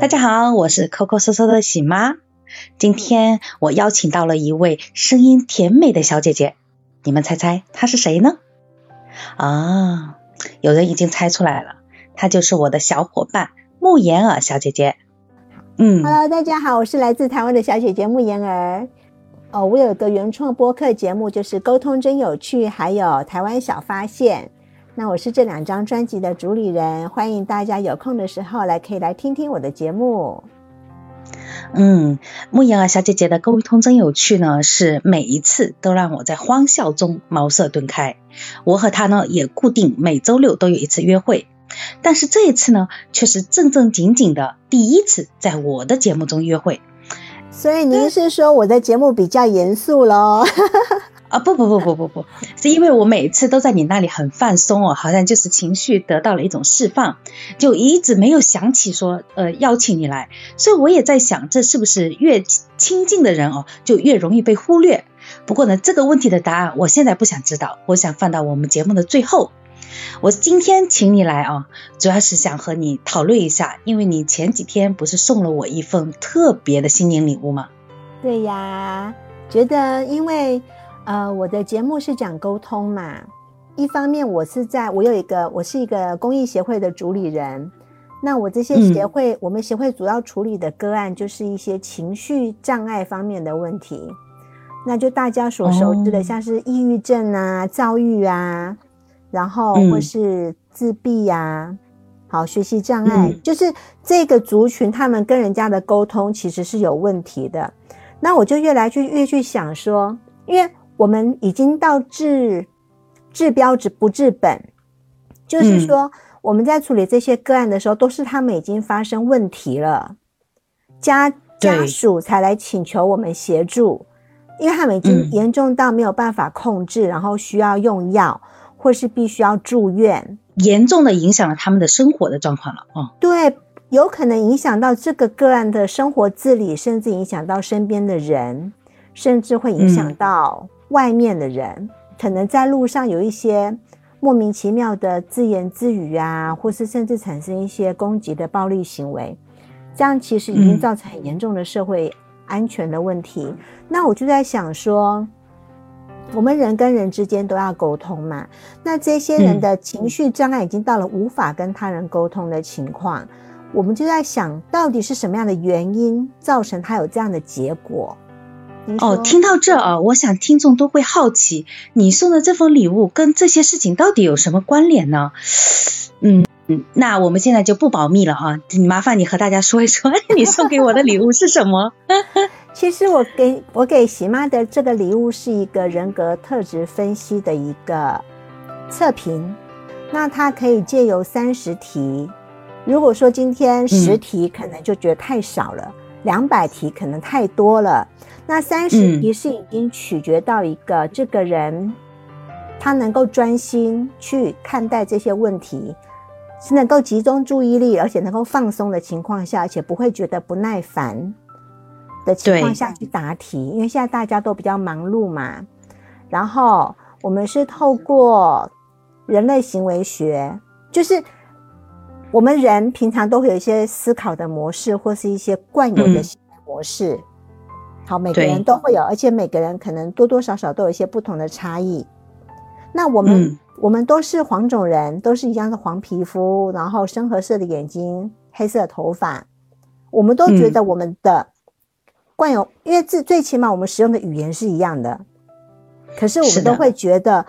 大家好，我是抠抠搜搜的喜妈。今天我邀请到了一位声音甜美的小姐姐，你们猜猜她是谁呢？啊，有人已经猜出来了，她就是我的小伙伴慕言儿小姐姐。嗯，Hello，大家好，我是来自台湾的小姐姐慕言儿。哦，我有个原创播客节目，就是沟通真有趣，还有台湾小发现。那我是这两张专辑的主理人，欢迎大家有空的时候来可以来听听我的节目。嗯，慕言儿小姐姐的沟通真有趣呢，是每一次都让我在欢笑中茅塞顿开。我和她呢也固定每周六都有一次约会，但是这一次呢却是正正经经的第一次在我的节目中约会。所以您是说我的节目比较严肃喽？啊不不不不不不，是因为我每次都在你那里很放松哦，好像就是情绪得到了一种释放，就一直没有想起说呃邀请你来，所以我也在想，这是不是越亲近的人哦，就越容易被忽略？不过呢，这个问题的答案我现在不想知道，我想放到我们节目的最后。我今天请你来啊，主要是想和你讨论一下，因为你前几天不是送了我一份特别的新年礼物吗？对呀，觉得因为。呃，我的节目是讲沟通嘛。一方面，我是在我有一个，我是一个公益协会的主理人。那我这些协会，我们协会主要处理的个案，就是一些情绪障碍方面的问题。那就大家所熟知的，像是抑郁症啊、躁郁啊，然后或是自闭呀，好，学习障碍，就是这个族群，他们跟人家的沟通其实是有问题的。那我就越来越越去想说，因为。我们已经到治治标治不治本，就是说我们在处理这些个案的时候，都是他们已经发生问题了，家家属才来请求我们协助，因为他们已经严重到没有办法控制，然后需要用药，或是必须要住院，严重的影响了他们的生活的状况了。哦，对，有可能影响到这个个案的生活自理，甚至影响到身边的人，甚至会影响到。外面的人可能在路上有一些莫名其妙的自言自语啊，或是甚至产生一些攻击的暴力行为，这样其实已经造成很严重的社会安全的问题。那我就在想说，我们人跟人之间都要沟通嘛。那这些人的情绪障碍已经到了无法跟他人沟通的情况，我们就在想到底是什么样的原因造成他有这样的结果。哦，听到这啊，我想听众都会好奇，你送的这份礼物跟这些事情到底有什么关联呢？嗯嗯，那我们现在就不保密了啊，麻烦你和大家说一说，你送给我的礼物是什么？其实我给我给喜妈的这个礼物是一个人格特质分析的一个测评，那它可以借由三十题，如果说今天十题可能就觉得太少了，两百题可能太多了。那三十题是已经取决到一个这个人，他能够专心去看待这些问题，是能够集中注意力，而且能够放松的情况下，而且不会觉得不耐烦的情况下去答题。因为现在大家都比较忙碌嘛。然后我们是透过人类行为学，就是我们人平常都会有一些思考的模式，或是一些惯有的模式。好，每个人都会有，而且每个人可能多多少少都有一些不同的差异。那我们我们都是黄种人，都是一样的黄皮肤，然后深褐色的眼睛，黑色头发，我们都觉得我们的惯有，因为最最起码我们使用的语言是一样的。可是我们都会觉得，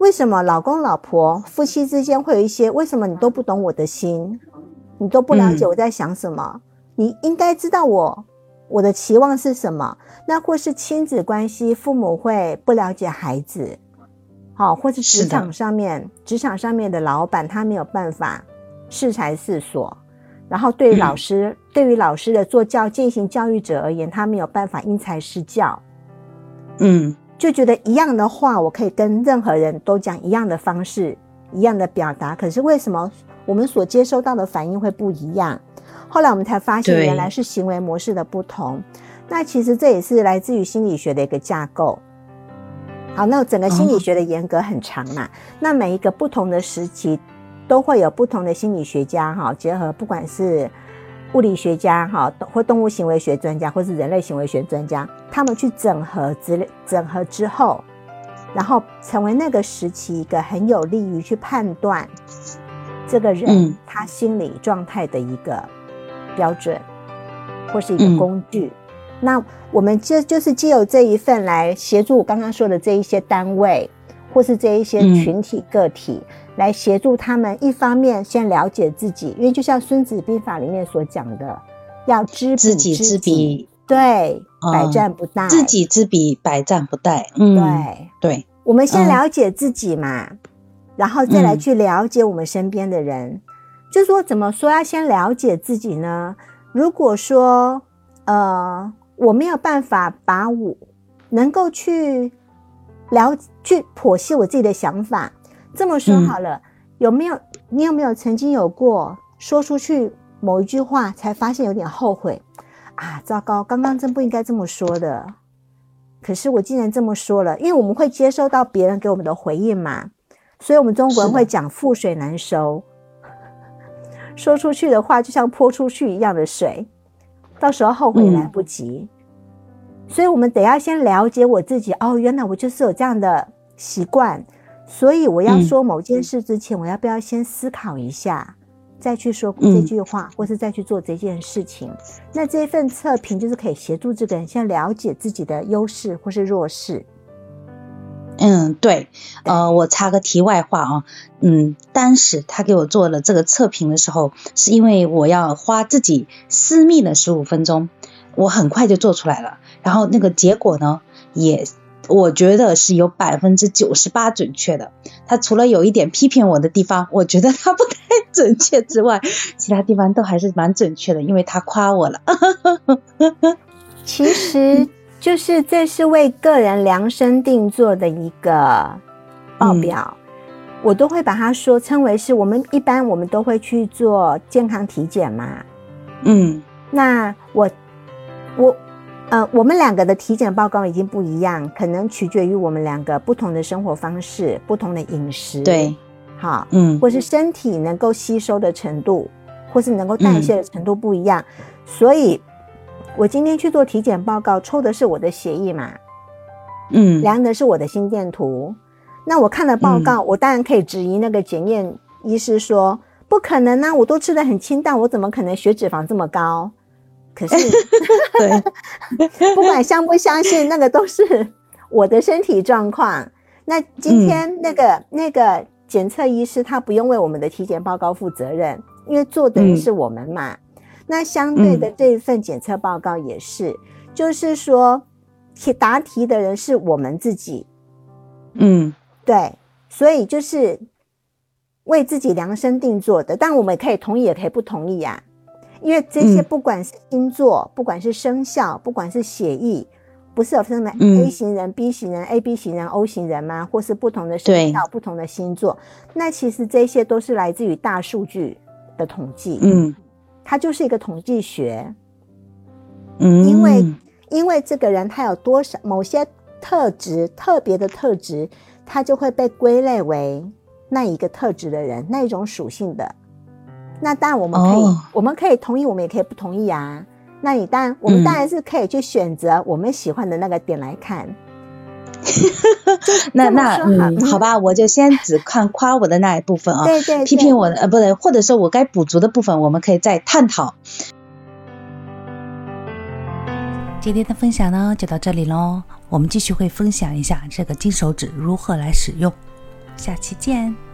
为什么老公老婆夫妻之间会有一些？为什么你都不懂我的心？你都不了解我在想什么？你应该知道我。我的期望是什么？那或是亲子关系，父母会不了解孩子，好，或是职场上面，职场上面的老板他没有办法适才适所，然后对于老师，对于老师的做教进行教育者而言，他没有办法因材施教，嗯，就觉得一样的话，我可以跟任何人都讲一样的方式，一样的表达，可是为什么我们所接收到的反应会不一样？后来我们才发现，原来是行为模式的不同。那其实这也是来自于心理学的一个架构。好，那整个心理学的严格很长嘛。那每一个不同的时期，都会有不同的心理学家哈，结合不管是物理学家哈，或动物行为学专家，或是人类行为学专家，他们去整合资料，整合之后，然后成为那个时期一个很有利于去判断这个人他心理状态的一个标准，或是一个工具。那我们就就是借由这一份来协助我刚刚说的这一些单位，或是这一些群体个体。来协助他们，一方面先了解自己，因为就像《孙子兵法》里面所讲的，要知知己知彼，对，百战不殆。知己知彼，百战不殆。嗯，对对。我们先了解自己嘛，然后再来去了解我们身边的人。就说怎么说要先了解自己呢？如果说呃，我没有办法把我能够去了去剖析我自己的想法。这么说好了，有没有你有没有曾经有过说出去某一句话，才发现有点后悔啊？糟糕，刚刚真不应该这么说的。可是我竟然这么说了，因为我们会接收到别人给我们的回应嘛，所以我们中国人会讲覆水难收，说出去的话就像泼出去一样的水，到时候后悔来不及。所以我们得要先了解我自己哦，原来我就是有这样的习惯。所以我要说某件事之前，我要不要先思考一下，再去说这句话，或是再去做这件事情？那这份测评就是可以协助这个人先了解自己的优势或是弱势。嗯，对。呃，我插个题外话啊，嗯，当时他给我做了这个测评的时候，是因为我要花自己私密的十五分钟，我很快就做出来了，然后那个结果呢，也。我觉得是有百分之九十八准确的。他除了有一点批评我的地方，我觉得他不太准确之外，其他地方都还是蛮准确的，因为他夸我了。其实就是这是为个人量身定做的一个报表，我都会把它说称为是我们一般我们都会去做健康体检嘛。嗯，那我我。呃，我们两个的体检报告已经不一样，可能取决于我们两个不同的生活方式、不同的饮食，对，好，嗯，或是身体能够吸收的程度，或是能够代谢的程度不一样，所以，我今天去做体检报告，抽的是我的血液嘛，嗯，量的是我的心电图，那我看了报告，我当然可以质疑那个检验医师说，不可能啊，我都吃的很清淡，我怎么可能血脂肪这么高？可是，对，不管相不相信，那个都是我的身体状况。那今天那个那个检测医师，他不用为我们的体检报告负责任，因为做的人是我们嘛。那相对的这一份检测报告也是，就是说题答题的人是我们自己。嗯，对，所以就是为自己量身定做的，但我们可以同意，也可以不同意呀。因为这些不管是星座，不管是生肖，不管是血液，不是有分为 A 型人、B 型人、A B 型人、O 型人吗？或是不同的生肖、不同的星座？那其实这些都是来自于大数据的统计。嗯，它就是一个统计学。嗯，因为因为这个人他有多少某些特质特别的特质，他就会被归类为那一个特质的人，那一种属性的。那当然我们可以，我们可以同意，我们也可以不同意啊。那你当然，我们当然是可以去选择我们喜欢的那个点来看。那那嗯，好吧，我就先只看夸我的那一部分啊。对对。批评我的呃，不对，或者说我该补足的部分，我们可以再探讨。今天的分享呢，就到这里喽。我们继续会分享一下这个金手指如何来使用。下期见。